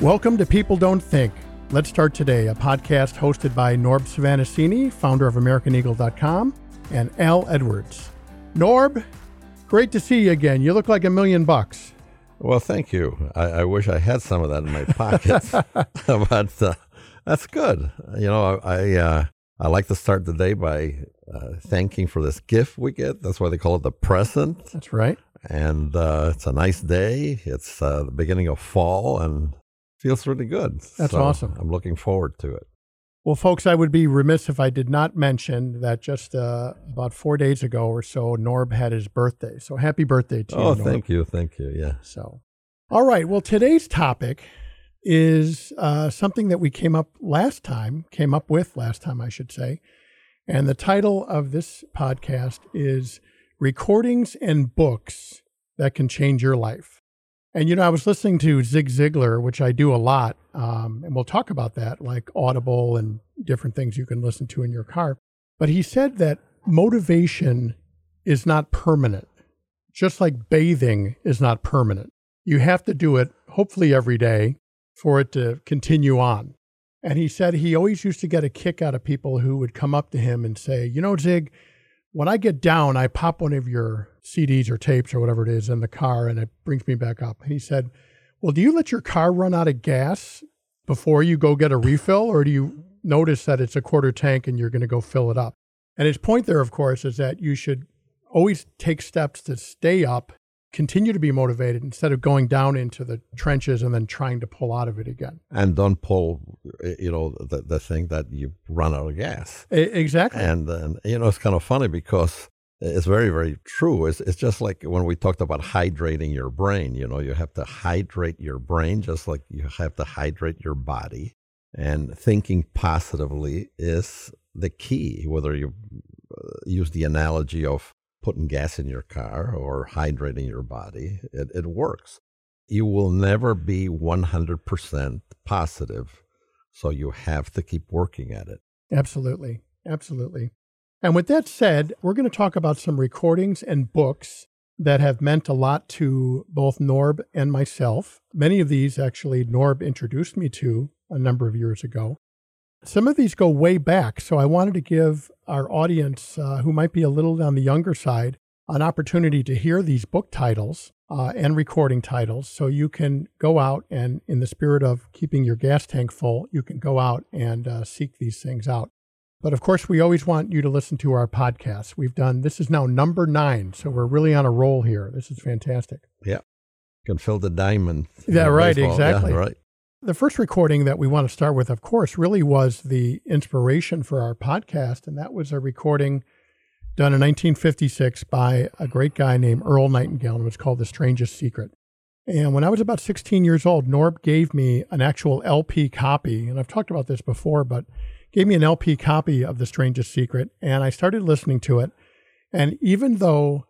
Welcome to People Don't Think. Let's Start Today, a podcast hosted by Norb Svanascini, founder of AmericanEagle.com, and Al Edwards. Norb, great to see you again. You look like a million bucks. Well, thank you. I, I wish I had some of that in my pockets, but uh, that's good. You know, I uh, I like to start the day by uh, thanking for this gift we get. That's why they call it the present. That's right. And uh, it's a nice day. It's uh, the beginning of fall, and feels really good. That's So awesome. I'm looking forward to it. Well, folks, I would be remiss if I did not mention that just uh, about four days ago or so, Norb had his birthday. So happy birthday to Oh, you, Norb. thank you, thank you. Yeah. So, all right. Well, today's topic is uh, something that we came up last time, came up with last time, I should say. And the title of this podcast is Recordings and Books That Can Change Your Life. And, you know, I was listening to Zig Ziglar, which I do a lot, um, and we'll talk about that, like Audible and different things you can listen to in your car. But he said that motivation is not permanent, just like bathing is not permanent. You have to do it, hopefully, every day for it to continue on. And he said he always used to get a kick out of people who would come up to him and say, You know, Zig, when I get down, I pop one of your CDs or tapes or whatever it is in the car and it brings me back up. And he said, Well, do you let your car run out of gas before you go get a refill, or do you notice that it's a quarter tank and you're going to go fill it up? And his point there, of course, is that you should always take steps to stay up, continue to be motivated instead of going down into the trenches and then trying to pull out of it again. And don't pull, you know, the, the thing that you run out of gas. Exactly. And, and you know, it's kind of funny because it's very, very true. It's, it's just like when we talked about hydrating your brain. You know, you have to hydrate your brain just like you have to hydrate your body. And thinking positively is the key, whether you uh, use the analogy of putting gas in your car or hydrating your body, it, it works. You will never be 100% positive. So you have to keep working at it. Absolutely. Absolutely. And with that said, we're going to talk about some recordings and books that have meant a lot to both Norb and myself. Many of these actually Norb introduced me to a number of years ago. Some of these go way back, so I wanted to give our audience, uh, who might be a little on the younger side, an opportunity to hear these book titles uh, and recording titles so you can go out and, in the spirit of keeping your gas tank full, you can go out and uh, seek these things out. But of course, we always want you to listen to our podcast. We've done, this is now number nine, so we're really on a roll here. This is fantastic. Yeah. You can fill the diamond. Yeah, right, baseball. exactly. Yeah, right. The first recording that we want to start with, of course, really was the inspiration for our podcast. And that was a recording done in 1956 by a great guy named Earl Nightingale. And it was called The Strangest Secret. And when I was about 16 years old, Norb gave me an actual LP copy. And I've talked about this before, but gave me an LP copy of The Strangest Secret. And I started listening to it. And even though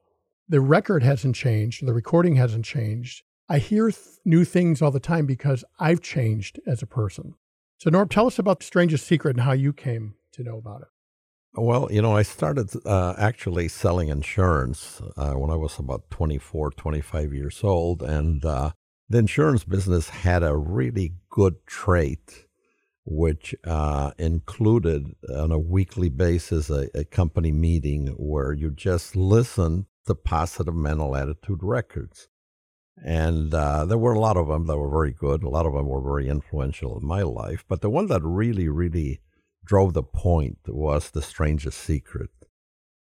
the record hasn't changed, the recording hasn't changed, I hear th- new things all the time because I've changed as a person. So, Norb, tell us about the strangest secret and how you came to know about it. Well, you know, I started uh, actually selling insurance uh, when I was about 24, 25 years old. And uh, the insurance business had a really good trait, which uh, included on a weekly basis a, a company meeting where you just listen to positive mental attitude records. And uh, there were a lot of them that were very good. A lot of them were very influential in my life. But the one that really, really drove the point was The Strangest Secret.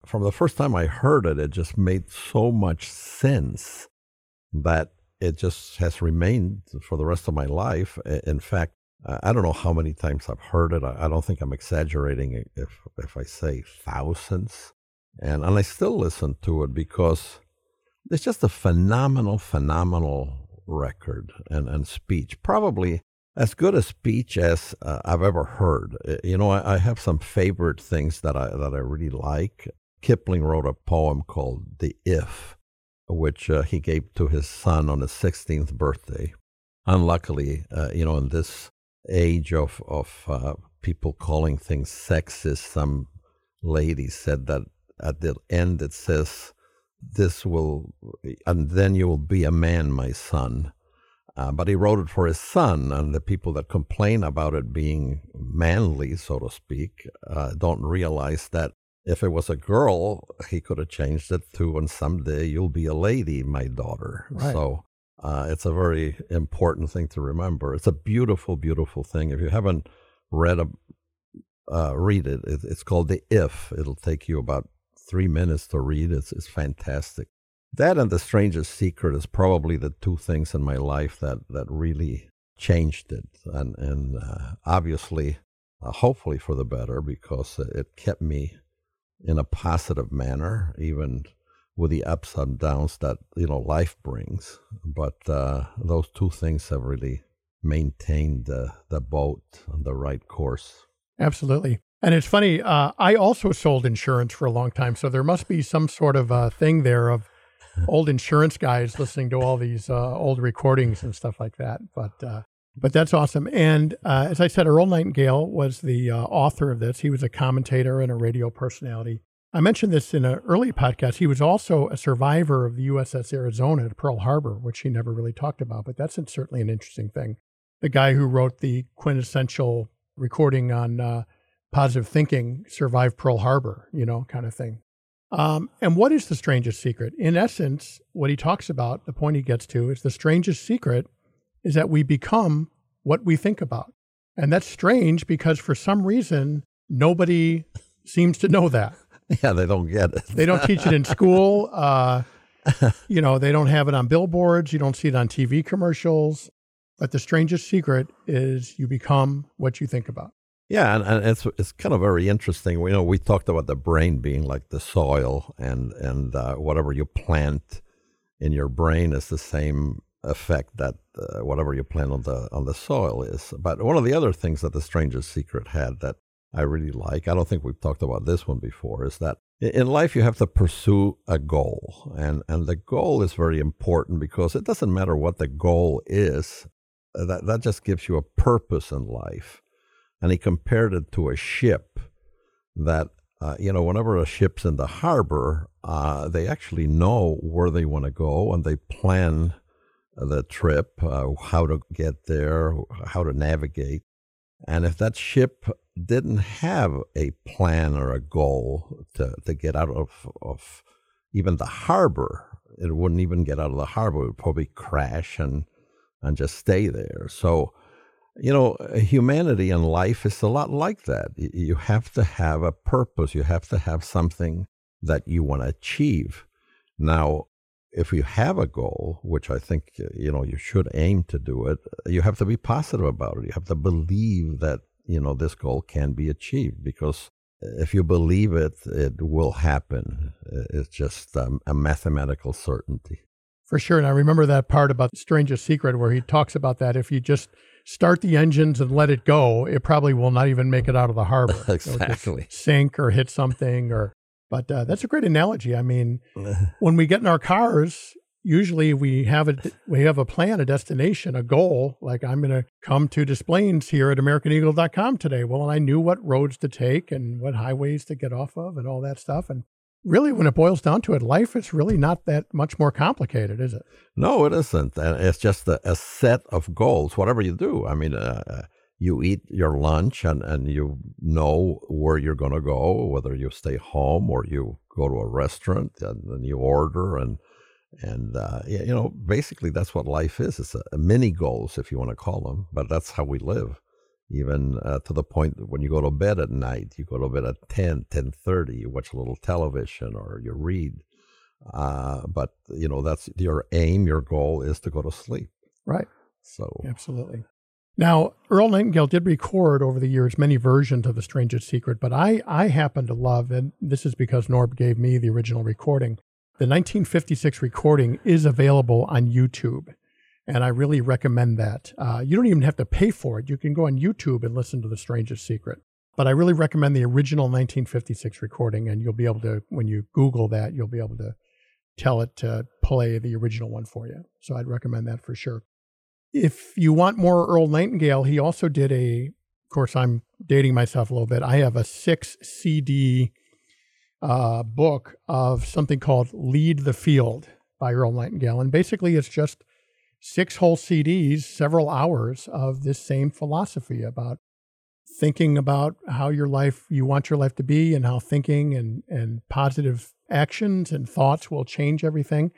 From the first time I heard it, it just made so much sense that it just has remained for the rest of my life. In fact, I don't know how many times I've heard it. I I don't think I'm exaggerating if, if I say thousands. And, and I still listen to it because it's just a phenomenal, phenomenal record and, and speech. Probably as good a speech as uh, I've ever heard. Uh, You know, I, I have some favorite things that I that I really like. Kipling wrote a poem called "The If," which uh, he gave to his son on his 16th birthday. Unluckily, uh, you know, in this age of of uh, people calling things sexist, some lady said that at the end it says, This will, and then you will be a man, my son. Uh, but he wrote it for his son, and the people that complain about it being manly, so to speak, uh, don't realize that if it was a girl, he could have changed it to, and someday you'll be a lady, my daughter. Right. So uh, it's a very important thing to remember. It's a beautiful, beautiful thing. If you haven't read a, uh, read it. it. It's called the If. It'll take you about three minutes to read. It's it's fantastic. That and the Strangest Secret is probably the two things in my life that that really changed it, and and uh, obviously, uh, hopefully for the better because it kept me in a positive manner, even with the ups and downs that you know life brings. But uh, those two things have really maintained the the boat on the right course. Absolutely. And it's funny, uh, I also sold insurance for a long time. So there must be some sort of uh, thing there of old insurance guys listening to all these uh, old recordings and stuff like that. But uh, but that's awesome. And uh, as I said, Earl Nightingale was the author of this. He was a commentator and a radio personality. I mentioned this in an early podcast. He was also a survivor of the USS Arizona at Pearl Harbor, which he never really talked about, but that's certainly an interesting thing. The guy who wrote the quintessential recording on positive thinking survived Pearl Harbor, you know, kind of thing. Um, and what is the strangest secret? In essence, what he talks about, the point he gets to, is the strangest secret is that we become what we think about. And that's strange because for some reason, nobody seems to know that. Yeah, they don't get it. they don't teach it in school. Uh, you know, they don't have it on billboards. You don't see it on TV commercials. But the strangest secret is you become what you think about. Yeah, and, and it's it's kind of very interesting. You know, we talked about the brain being like the soil, and and uh, whatever you plant in your brain is the same effect that uh, whatever you plant on the on the soil is. But one of the other things that the Stranger's secret had that I really like, I don't think we've talked about this one before, is that in life you have to pursue a goal, and and the goal is very important because it doesn't matter what the goal is that that just gives you a purpose in life. And he compared it to a ship that uh, you know whenever a ship's in the harbor, uh, they actually know where they want to go and they plan the trip, uh, how to get there, how to navigate. And if that ship didn't have a plan or a goal to, to get out of, of even the harbor, it wouldn't even get out of the harbor. It would probably crash and and just stay there. So, you know, uh, humanity and life is a lot like that. You have to have a purpose, you have to have something that you want to achieve. Now, if you have a goal, which I think uh, you know you should aim to do it, uh, you have to be positive about it. You have to believe that you know this goal can be achieved because if you believe it, it will happen. It's just um, a mathematical certainty. For sure. And I remember that part about the Strangest Secret where he talks about that. If you just start the engines and let it go, it probably will not even make it out of the harbor. exactly. sink or hit something or but uh, that's a great analogy. I mean, when we get in our cars, usually we have a we have a plan, a destination, a goal. Like I'm going to come to Des Plaines here at AmericanEagle.com today. Well, I knew what roads to take and what highways to get off of and all that stuff. And really, when it boils down to it, life is really not that much more complicated, is it? No, it isn't. It's just a, a set of goals, whatever you do. I mean, uh, uh you eat your lunch and, and you know where you're going to go, whether you stay home or you go to a restaurant and, and you order and and uh, you know basically that's what life is it's a, a mini goals if you want to call them but that's how we live even uh, to the point that when you go to bed at night you go to bed at 10 10.30 you watch a little television or you read. Uh, but you know that's your aim your goal is to go to sleep. Right. So absolutely. Now earl nightingale did record over the years many versions of the strangest secret but i i happen to love and this is because norb gave me the original recording. The 1956 recording is available on youtube and I really recommend that. Uh, you don't even have to pay for it. You can go on YouTube and listen to The Strangest Secret. But I really recommend the original 1956 recording, and you'll be able to, when you Google that, you'll be able to tell it to play the original one for you. So I'd recommend that for sure. If you want more Earl Nightingale, he also did a, of course, I'm dating myself a little bit. I have a six CD uh, book of something called Lead the Field by Earl Nightingale. And basically, it's just six whole CDs, several hours of this same philosophy about thinking about how your life, you want your life to be, and how thinking and, and positive actions and thoughts will change everything.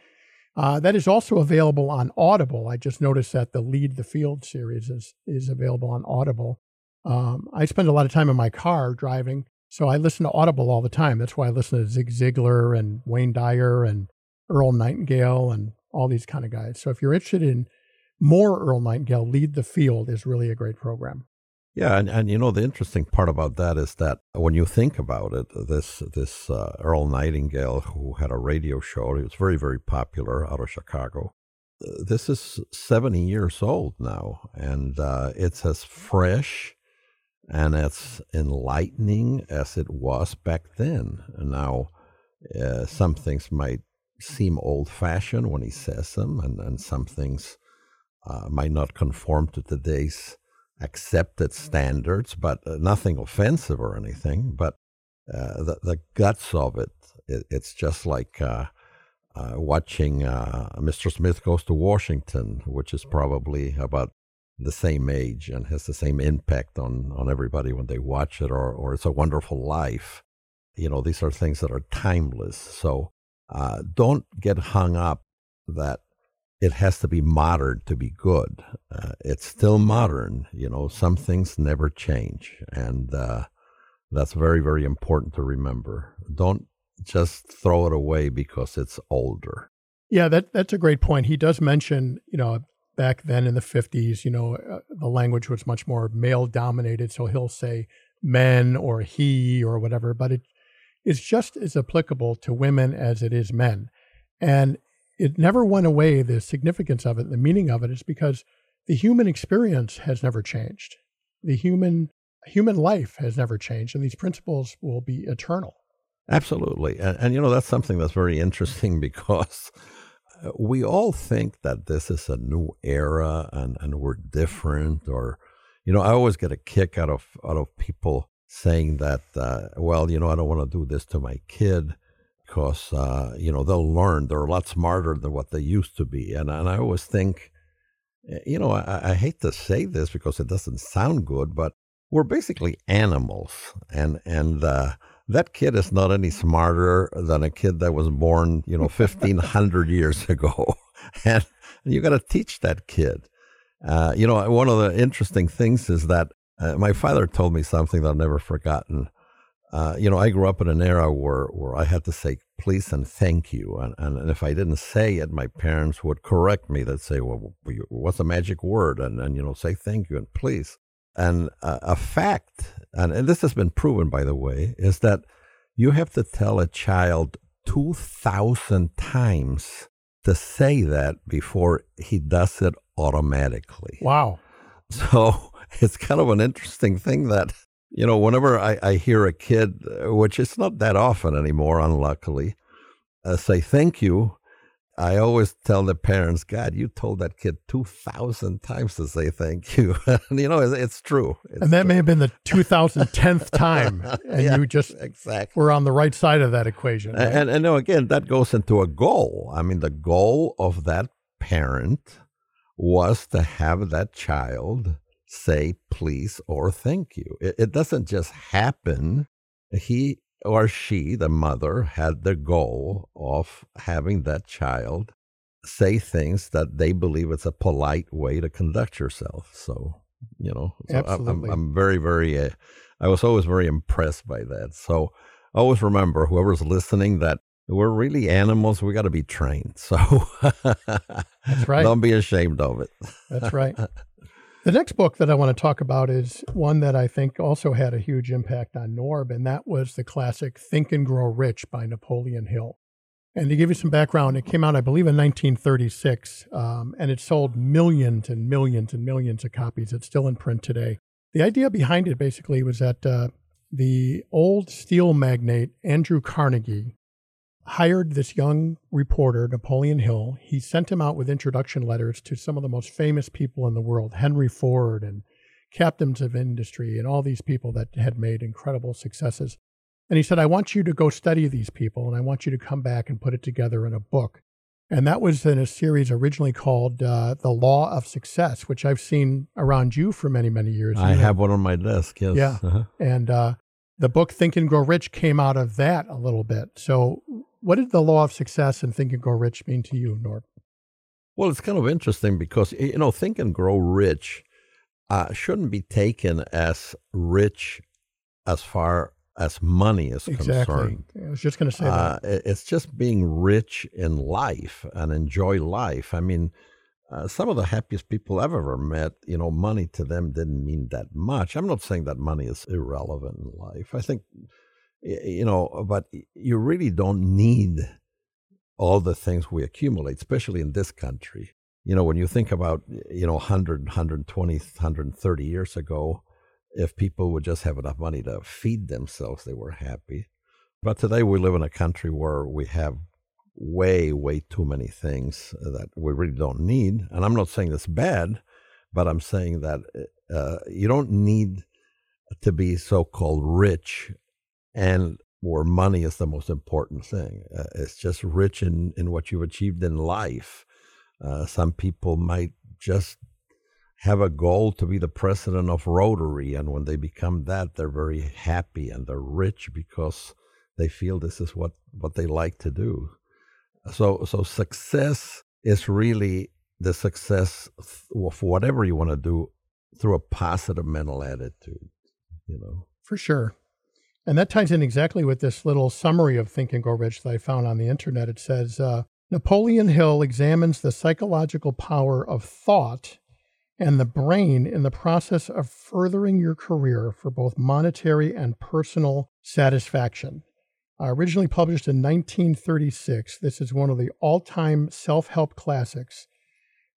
Uh, that is also available on Audible. I just noticed that the Lead the Field series is, is available on Audible. Um, I spend a lot of time in my car driving, so I listen to Audible all the time. That's why I listen to Zig Ziglar and Wayne Dyer and Earl Nightingale and all these kind of guys. So if you're interested in more Earl Nightingale, Lead the Field is really a great program. Yeah, and, and you know the interesting part about that is that when you think about it, this this uh, Earl Nightingale who had a radio show, he was very very popular out of Chicago. Uh, this is seventy years old now, and uh, it's as fresh and as enlightening as it was back then. And now, uh, some things might seem old fashioned when he says them, and, and some things uh, might not conform to today's accepted standards, but uh, nothing offensive or anything. But uh, the, the guts of it, it it's just like uh, uh watching uh, Mr. Smith Goes to Washington, which is probably about the same age and has the same impact on, on everybody when they watch it, or, or It's a Wonderful Life. You know, these are things that are timeless. So uh, don't get hung up that it has to be modern to be good. Uh, it's still modern. You know, some things never change. And uh, that's very, very important to remember. Don't just throw it away because it's older. Yeah, that that's a great point. He does mention, you know, back then in the 50s, you know, uh, the language was much more male dominated, so he'll say men or he or whatever, but it is just as applicable to women as it is men. And it never went away. The significance of it, the meaning of it, is because the human experience has never changed. The human human life has never changed, and these principles will be eternal. Absolutely, and, and you know that's something that's very interesting because uh, we all think that this is a new era and, and we're different or you know i always get a kick out of out of people saying that uh, well you know i don't want to do this to my kid because uh, you know they'll learn. They're a lot smarter than what they used to be, and and I always think, eh, you know, I, I hate to say this because it doesn't sound good, but we're basically animals, and and uh, that kid is not any smarter than a kid that was born, you know, fifteen hundred years ago, and you got to teach that kid. Uh, you know, one of the interesting things is that uh, my father told me something that I've never forgotten uh, you know, I grew up in an era where, where I had to say please and thank you. And, and, and, if I didn't say it, my parents would correct me. They'd say, well, what's a magic word? And, and you know, say thank you and please. And uh, a fact, and, and this has been proven, by the way, is that you have to tell a child 2,000 times to say that before he does it automatically. Wow. So it's kind of an interesting thing that you know, whenever I, I hear a kid, uh, which is not that often anymore, unluckily, uh, say thank you, I always tell the parents, God, you told that kid 2,000 times to say thank you. and, you know, it's, it's true. It's and that true. may have been the 2010th time. And yeah, you just exactly. were on the right side of that equation. Right? And, and, and, again, that goes into a goal. I mean, the goal of that parent was to have that child say please or thank you. It, it doesn't just happen. He or she, the mother, had the goal of having that child say things that they believe it's a polite way to conduct yourself. So, you know, so Absolutely. I'm, I'm very, very, uh, I was always very impressed by that. So always remember, whoever's listening, that we're really animals. We got to be trained. So that's right. Don't be ashamed of it. That's right. The next book that I want to talk about is one that I think also had a huge impact on Norb, and that was the classic Think and Grow Rich by Napoleon Hill. And to give you some background, it came out, I believe, in 1936, um, and it sold millions and millions and millions of copies. It's still in print today. The idea behind it basically was that uh, the old steel magnate, Andrew Carnegie, hired this young reporter, Napoleon Hill. He sent him out with introduction letters to some of the most famous people in the world, Henry Ford and captains of industry, and all these people that had made incredible successes. And he said, I want you to go study these people and I want you to come back and put it together in a book. And that was in a series originally called uh, The Law of Success, which I've seen around you for many, many years. I have one on my desk, yes. Yeah. Uh-huh. And uh, the book Think and Grow Rich came out of that a little bit. So, what did the law of success and Think and Grow Rich mean to you, Norb? Well, it's kind of interesting because, you know, Think and Grow Rich uh, shouldn't be taken as rich as far as money is exactly. concerned. I was just going to say uh, that. It's just being rich in life and enjoy life. I mean, uh, some of the happiest people I've ever met, you know, money to them didn't mean that much. I'm not saying that money is irrelevant in life. I think, you know, uh, but you really don't need all the things we accumulate, especially in this country. You know, when you think about, you know, 100, 120, 130 years ago, if people would just have enough money to feed themselves, they were happy. But today we live in a country where we have way, way too many things uh, that we really don't need. And I'm not saying that's bad, but I'm saying that uh, uh you don't need to be so called rich and where money is the most important thing. Uh, it's just rich in, in what you've achieved in life. Uh, some people might just have a goal to be the president of Rotary, and when they become that, they're very happy and they're rich because they feel this is what, what they like to do. So, so success is really the success of whatever you want to do through a positive mental attitude, you know. For sure. And that ties in exactly with this little summary of Think and Grow Rich that I found on the internet. It says uh, Napoleon Hill examines the psychological power of thought and the brain in the process of furthering your career for both monetary and personal satisfaction. Uh, originally published in 1936, this is one of the all time self help classics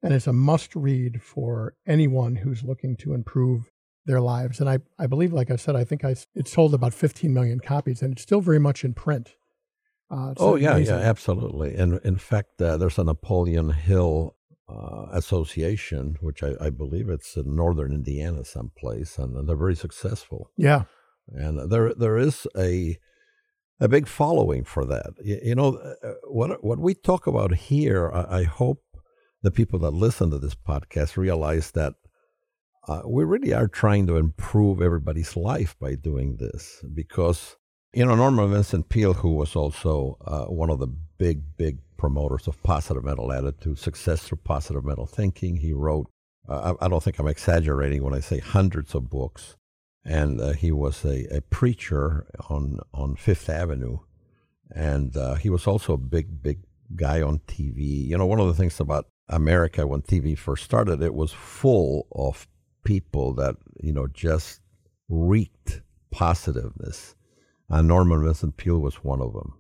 and it's a must read for anyone who's looking to improve their lives. And I, I believe, like I said, I think I, it sold about 15 million copies and it's still very much in print. Uh, oh, yeah, amazing. yeah, absolutely. And in fact, uh, there's a Napoleon Hill uh, association, which I, I, believe it's in northern Indiana someplace, and they're very successful. Yeah, and there there is a a big following for that. You, you know uh, uh, what what we talk about here. I, I, hope the people that listen to this podcast realize that uh, we really are trying to improve everybody's life by doing this because you know Norman Vincent Peale, who was also uh, one of the big big promoters of positive mental attitude, success through positive mental thinking. He wrote, uh, I, I, don't think I'm exaggerating when I say hundreds of books. And uh, he was a, a, preacher on, on Fifth Avenue. And uh, he was also a big, big guy on TV. You know, one of the things about America when TV first started, it was full of people that, you know, just reeked positiveness. And Norman Vincent Peale was one of them.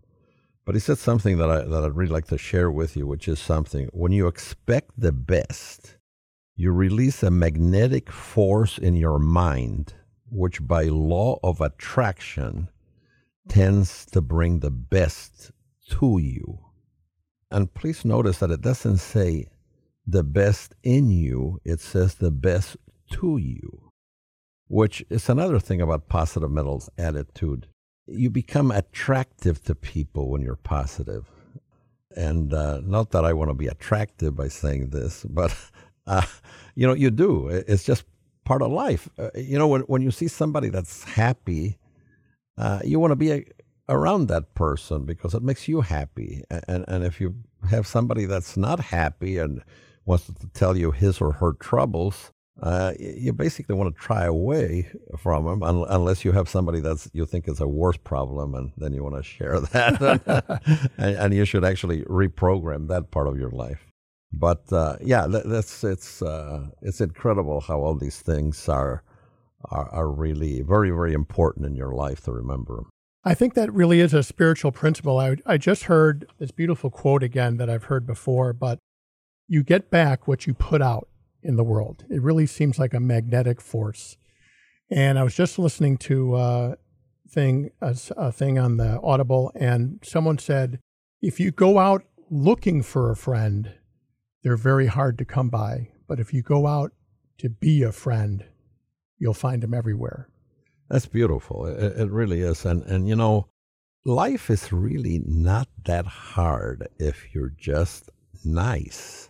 But he said something that I that I'd really like to share with you, which is something when you expect the best, you release a magnetic force in your mind, which by law of attraction tends to bring the best to you. And please notice that it doesn't say the best in you, it says the best to you, which is another thing about positive mental attitude you become attractive to people when you're positive. And uh, not that I want to be attractive by saying this, but uh, you know, you do. It's just part of life. Uh, you know, when when you see somebody that's happy, uh, you want to be a, around that person because it makes you happy. And and if you have somebody that's not happy and wants to tell you his or her troubles, uh, you basically want to try away from them un- unless you have somebody that you think is a worse problem and then you want to share that. And, and, you should actually reprogram that part of your life. But uh, yeah that's it's uh, it's incredible how all these things are, are are really very very important in your life to remember I think that really is a spiritual principle. I, I just heard this beautiful quote again that I've heard before, but you get back what you put out in the world. It really seems like a magnetic force. And I was just listening to a thing a, a thing on the Audible, and someone said, if you go out looking for a friend, they're very hard to come by. But if you go out to be a friend, you'll find them everywhere. That's beautiful. It, it really is. And, and, you know, life is really not that hard if you're just nice.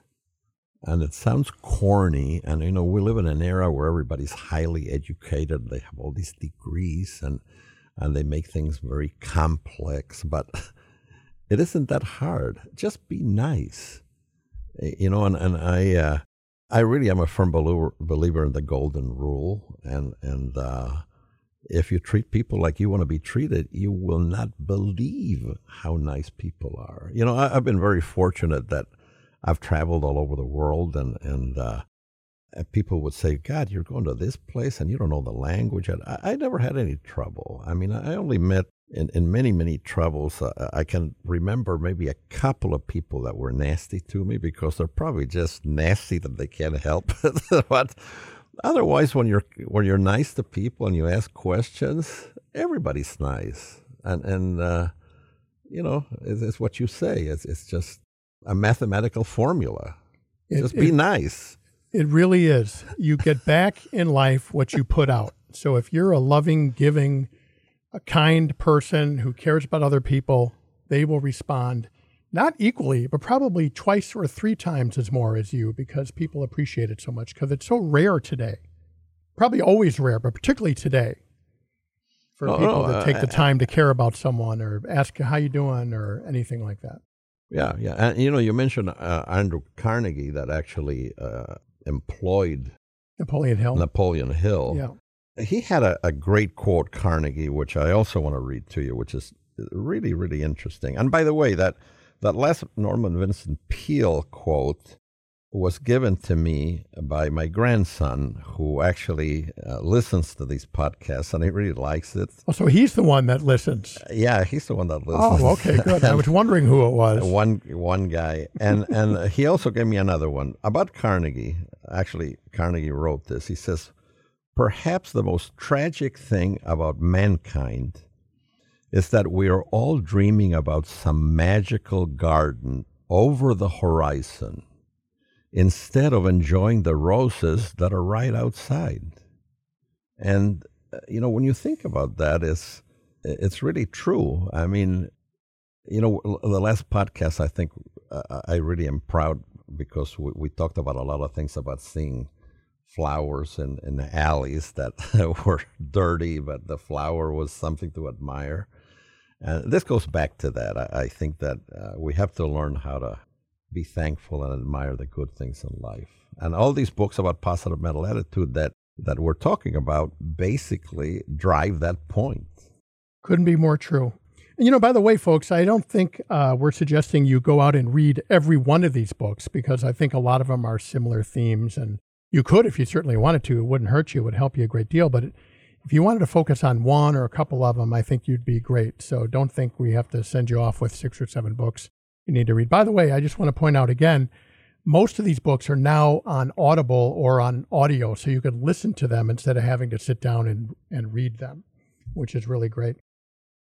And it sounds corny. And, you know, we live in an era where everybody's highly educated. They have all these degrees and, and they make things very complex. But it isn't that hard. Just be nice. You know, and, and I, uh, I really am a firm believer, believer in the golden rule. And, and, uh, if you treat people like you want to be treated, you will not believe how nice people are. You know, I, have been very fortunate that I've traveled all over the world, and and uh, people would say, "God, you're going to this place and you don't know the language." I, I never had any trouble. I mean, I only met in, in many many troubles. Uh, I can remember maybe a couple of people that were nasty to me because they're probably just nasty that they can't help. but Otherwise, when you're when you're nice to people and you ask questions, everybody's nice, and and uh, you know it's, it's, what you say. It's it's just a mathematical formula. It, just be it, nice. It really is. You get back in life what you put out. So if you're a loving, giving, a kind person who cares about other people, they will respond not equally, but probably twice or three times as more as you because people appreciate it so much because it's so rare today. Probably always rare, but particularly today for oh, people oh, to take uh, the time to care about someone or ask how you doing or anything like that. Yeah, yeah, and you know, you mentioned uh, Andrew Carnegie that actually uh, employed Napoleon Hill. Napoleon Hill. Yeah, he had a, a great quote, Carnegie, which I also want to read to you, which is really, really interesting. And by the way, that that last Norman Vincent Peale quote was given to me by my grandson, who actually uh, listens to these podcasts and he really likes it. Oh, so he's the one that listens. Uh, yeah, he's the one that listens. Oh, okay, good. I was wondering who it was. One one guy, and and he also gave me another one about Carnegie. Actually, Carnegie wrote this. He says, "Perhaps the most tragic thing about mankind." is that we are all dreaming about some magical garden over the horizon instead of enjoying the roses that are right outside. And uh, you know, when you think about that, it's it's really true. I mean, you know, the last podcast, I think uh, I really am proud because we, we, talked about a lot of things about seeing flowers in, in alleys that were dirty, but the flower was something to admire. And this goes back to that. I, I think that uh, we have to learn how to be thankful and admire the good things in life. And all these books about positive mental attitude that, that we're talking about basically drive that point. Couldn't be more true. And you know, by the way, folks, I don't think uh, we're suggesting you go out and read every one of these books because I think a lot of them are similar themes. And you could, if you certainly wanted to, it wouldn't hurt you, it would help you a great deal. But if you wanted to focus on one or a couple of them, I think you'd be great. So don't think we have to send you off with six or seven books you need to read. By the way, I just want to point out again, most of these books are now on Audible or on audio, so you can listen to them instead of having to sit down and, and read them, which is really great.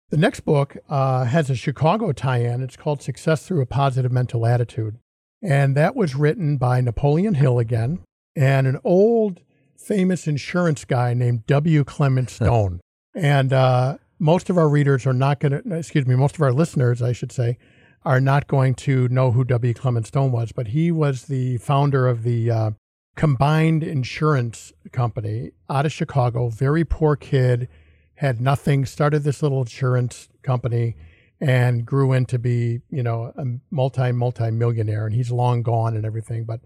The next book uh, has a Chicago tie in. It's called Success Through a Positive Mental Attitude. And that was written by Napoleon Hill again and an old famous insurance guy named W. Clement Stone. and uh, most of our readers are not going to, excuse me, most of our listeners, I should say, are not going to know who W. Clement Stone was, but he was the founder of the uh, combined insurance company out of Chicago. Very poor kid, had nothing, started this little insurance company and grew into be, you know, a multi, multi millionaire. And he's long gone and everything. But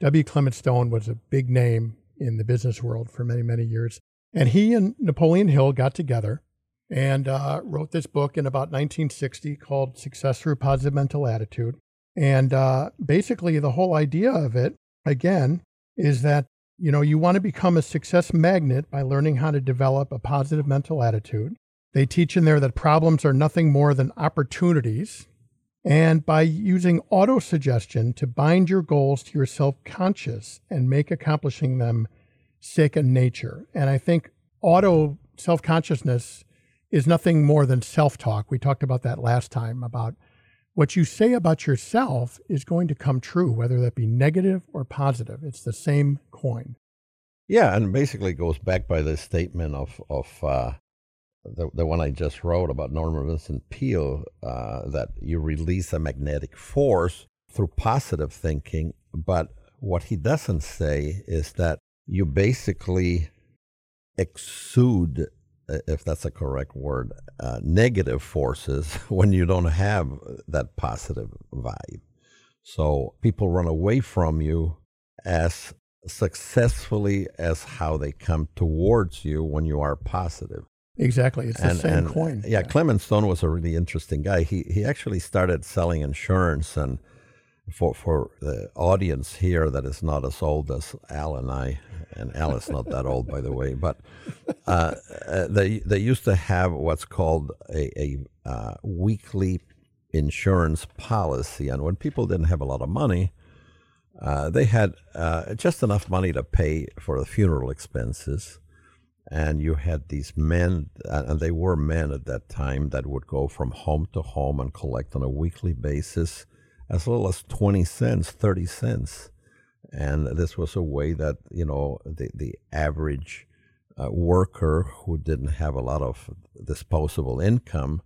W. Clement Stone was a big name in the business world for many, many years. And he and Napoleon Hill got together and uh, wrote this book in about 1960 called Success Through Positive Mental Attitude. And uh, basically, the whole idea of it, again, is that you know you want to become a success magnet by learning how to develop a positive mental attitude. They teach in there that problems are nothing more than opportunities and by using auto suggestion to bind your goals to your self conscious and make accomplishing them second nature. And I think auto self consciousness is nothing more than self talk. We talked about that last time about what you say about yourself is going to come true, whether that be negative or positive. It's the same coin. Yeah, and basically goes back by the statement of of uh, the the one I just wrote about Norman Vincent Peale uh, that you release a magnetic force through positive thinking, but what he doesn't say is that you basically exude, if that's a correct word, uh, negative forces when you don't have that positive vibe. So people run away from you as successfully as how they come towards you when you are positive. Exactly, it's and, the same and, coin. Yeah, yeah, Clement Stone was a really interesting guy. He he actually started selling insurance, and for for the audience here that is not as old as Al and I, and Al is not that old, by the way, but uh, uh, they they used to have what's called a, a uh, weekly insurance policy, and when people didn't have a lot of money uh, they had uh, just enough money to pay for the funeral expenses. And you had these men, uh, and they were men at that time, that would go from home to home and collect on a weekly basis as little as 20 cents, 30 cents. And this was a way that, you know, the, the average uh, worker who didn't have a lot of disposable income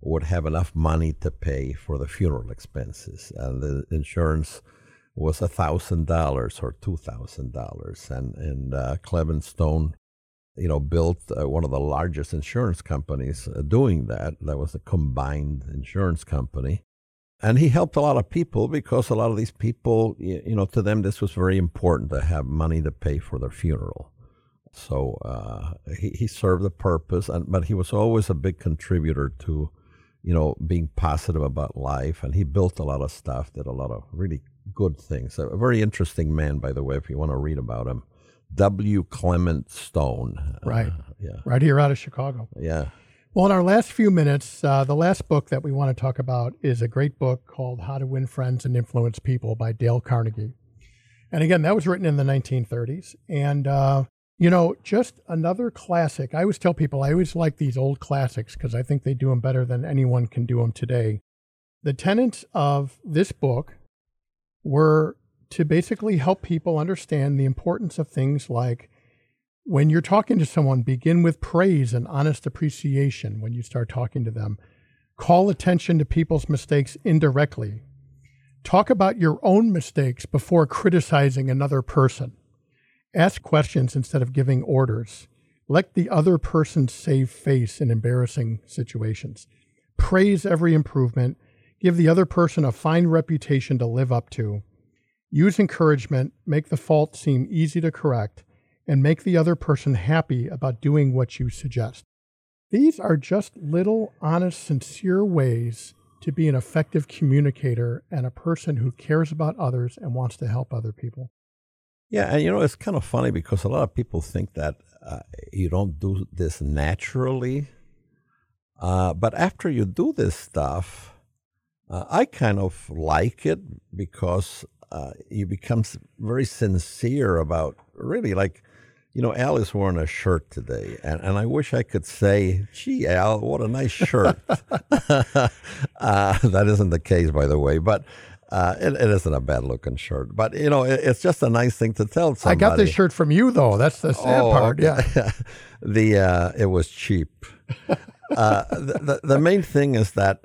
would have enough money to pay for the funeral expenses. And the insurance was a thousand dollars or two thousand dollars, and and uh, Clement Stone, you know, built uh, one of the largest insurance companies uh, doing that. That was a combined insurance company, and he helped a lot of people because a lot of these people, you, know, to them this was very important to have money to pay for their funeral. So uh, he he served a purpose, and but he was always a big contributor to you know, being positive about life. And he built a lot of stuff, did a lot of really good things. A very interesting man, by the way, if you want to read about him. W. Clement Stone. Right. Uh, yeah. Right here out of Chicago. Yeah. Well, in our last few minutes, uh, the last book that we want to talk about is a great book called How to Win Friends and Influence People by Dale Carnegie. And again, that was written in the 1930s. And, uh, you know, just another classic. I always tell people I always like these old classics because I think they do them better than anyone can do them today. The tenets of this book were to basically help people understand the importance of things like when you're talking to someone, begin with praise and honest appreciation when you start talking to them. Call attention to people's mistakes indirectly. Talk about your own mistakes before criticizing another person. Ask questions instead of giving orders. Let the other person save face in embarrassing situations. Praise every improvement Give the other person a fine reputation to live up to. Use encouragement, make the fault seem easy to correct, and make the other person happy about doing what you suggest. These are just little, honest, sincere ways to be an effective communicator and a person who cares about others and wants to help other people. Yeah, and you know, it's kind of funny because a lot of people think that uh, you don't do this naturally. Uh, but after you do this stuff, uh, I kind of like it because uh, you become very sincere about really like, you know, Al is wearing a shirt today, and, and I wish I could say, gee, Al, what a nice shirt. uh, that isn't the case, by the way, but uh, it, it isn't a bad looking shirt. But, you know, it, it's just a nice thing to tell somebody. I got this shirt from you, though. That's the sad oh, part. Yeah. the, uh, it was cheap. Uh, the, the, main thing is that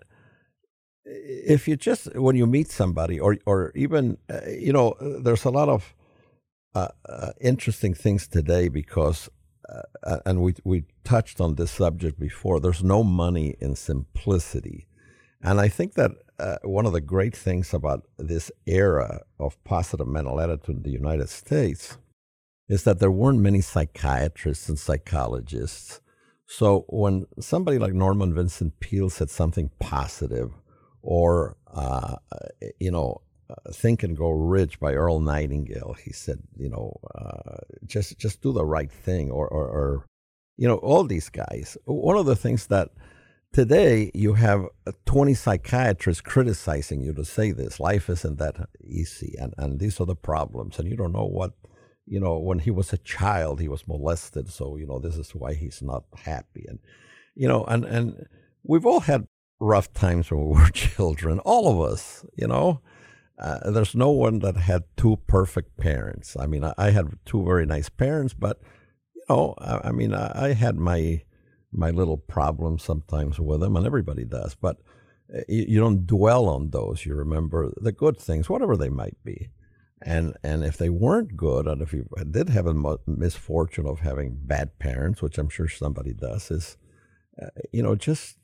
if you just when you meet somebody or or even uh, you know there's a lot of uh, uh, interesting things today because uh, uh, and we we touched on this subject before there's no money in simplicity. And i think that uh, one of the great things about this era of positive mental attitude in the united states is that there weren't many psychiatrists and psychologists. So when somebody like norman vincent peale said something positive or uh, you know uh, Think and Grow Rich by Earl Nightingale. He said, you know, uh, just just do the right thing, or, or, or, you know, all these guys. One of the things that today you have 20 psychiatrists criticizing you to say this. Life isn't that easy, and and these are the problems, and you don't know what. You know, when he was a child, he was molested, so you know this is why he's not happy, and you know, and and we've all had rough times when we were children, all of us, you know. Uh, there's no one that had two perfect parents. I mean, I, I had two very nice parents, but you know, I, I mean, I, I, had my my little problems sometimes with them, and everybody does. But uh, you, you don't dwell on those. You remember the good things, whatever they might be. And and if they weren't good, and if you did have a misfortune of having bad parents, which I'm sure somebody does, is uh, you know just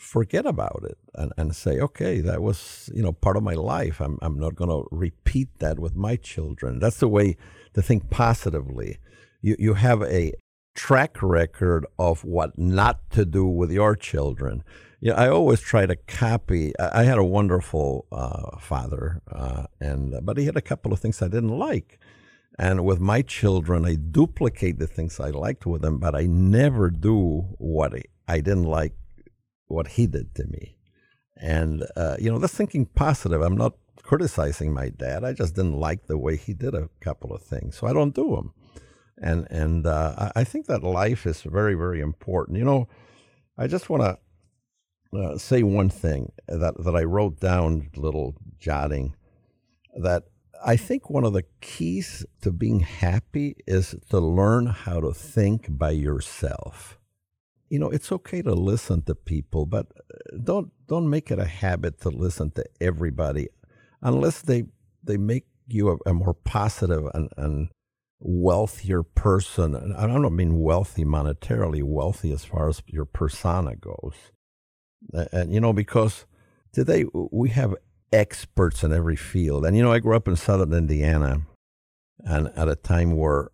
forget about it and, and say, okay, that was, you know, part of my life. I'm, I'm not going to repeat that with my children. That's the way to think positively. You, you have a track record of what not to do with your children. Yeah, I always try to copy. I, I had a wonderful uh, father, uh, and but he had a couple of things I didn't like. And with my children, I duplicate the things I liked with them, but I never do what I didn't like what he did to me. And, uh, you know, that's thinking positive. I'm not criticizing my dad. I just didn't like the way he did a couple of things. So I don't do them. And, and uh, I think that life is very, very important. You know, I just want to uh, say one thing that, that I wrote down, little jotting, that I think one of the keys to being happy is to learn how to think by yourself you know it's okay to listen to people but uh, don't don't make it a habit to listen to everybody unless they they make you a, a more positive and, and wealthier person. And i don't mean wealthy monetarily wealthy as far as your persona goes. And you know because today we have experts in every field. And you know i grew up in southern indiana and at a time where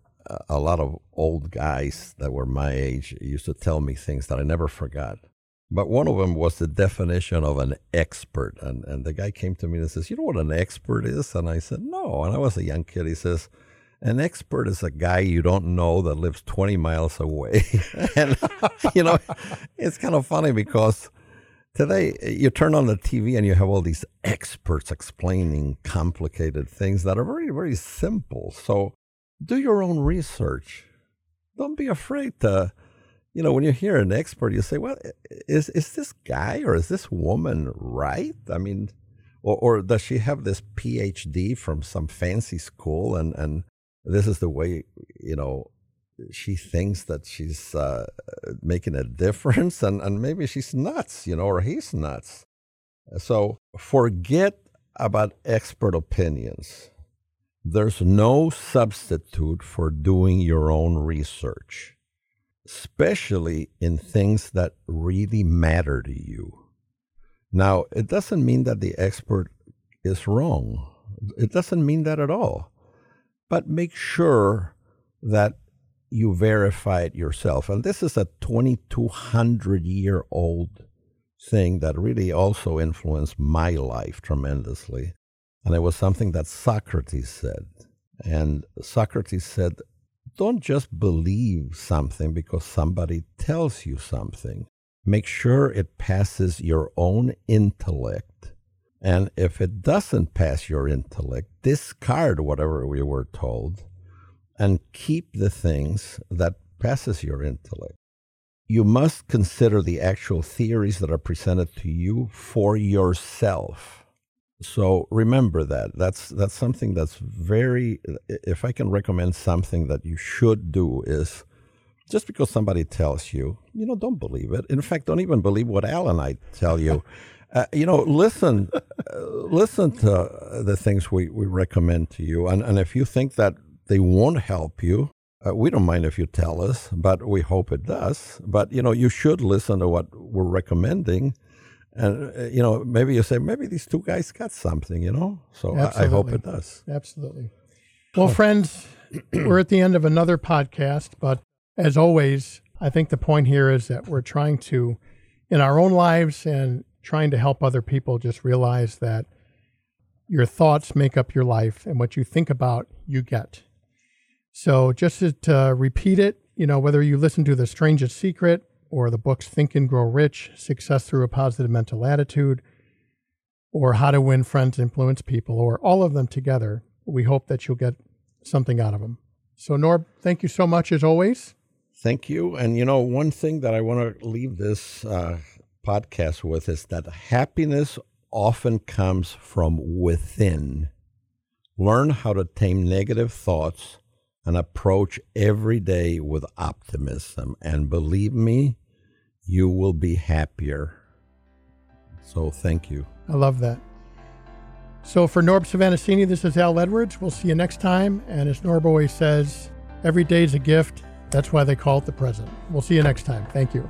a lot of old guys that were my age used to tell me things that I never forgot. But one of them was the definition of an expert. And, and the guy came to me and says, You know what an expert is? And I said, No. And I was a young kid. He says, An expert is a guy you don't know that lives 20 miles away. and, you know, it's kind of funny because today eh, you turn on the TV and you have all these experts explaining complicated things that are very, very simple. So do your own research. Don't be afraid to, you know, when you hear an expert, you say, well, is, is this guy or is this woman right? I mean, or, or does she have this PhD from some fancy school and, and this is the way, you know, she thinks that she's uh, making a difference and, and maybe she's nuts, you know, or he's nuts. So forget about expert opinions there's no substitute for doing your own research, especially in things that really matter to you. Now, it doesn't mean that the expert is wrong. It doesn't mean that at all. But make sure that you verify it yourself. And this is a 2200 year old thing that really also influenced my life tremendously. And it was something that Socrates said. And Socrates said, don't just believe something because somebody tells you something. Make sure it passes your own intellect. And if it doesn't pass your intellect, discard whatever we were told and keep the things that passes your intellect. You must consider the actual theories that are presented to you for yourself so remember that. That's that's something that's very. If I can recommend something that you should do is, just because somebody tells you, you know, don't believe it. In fact, don't even believe what Al and I tell you. uh, you know, listen, uh, listen to the things we, we recommend to you, and and if you think that they won't help you, uh, we don't mind if you tell us, but we hope it does. But you know, you should listen to what we're recommending and uh, you know maybe you say maybe these two guys got something you know? So I, I, hope it does. Absolutely. Well friends we're at the end of another podcast but as always i think the point here is that we're trying to in our own lives and trying to help other people just realize that your thoughts make up your life and what you think about you get. So just to, to repeat it you know whether you listen to the strangest secret or the books Think and Grow Rich, Success Through a Positive Mental Attitude, or How to Win Friends, and Influence People, or all of them together. We hope that you'll get something out of them. So, Norb, thank you so much as always. Thank you. And, you know, one thing that I want to leave this uh, podcast with is that happiness often comes from within. Learn how to tame negative thoughts and approach every day with optimism. And believe me, you will be happier. So thank you. I love that. So for Norb Svanascini, this is Al Edwards. We'll see you next time. And as Norb always says, every day is a gift. That's why they call it the present. We'll see you next time. Thank you.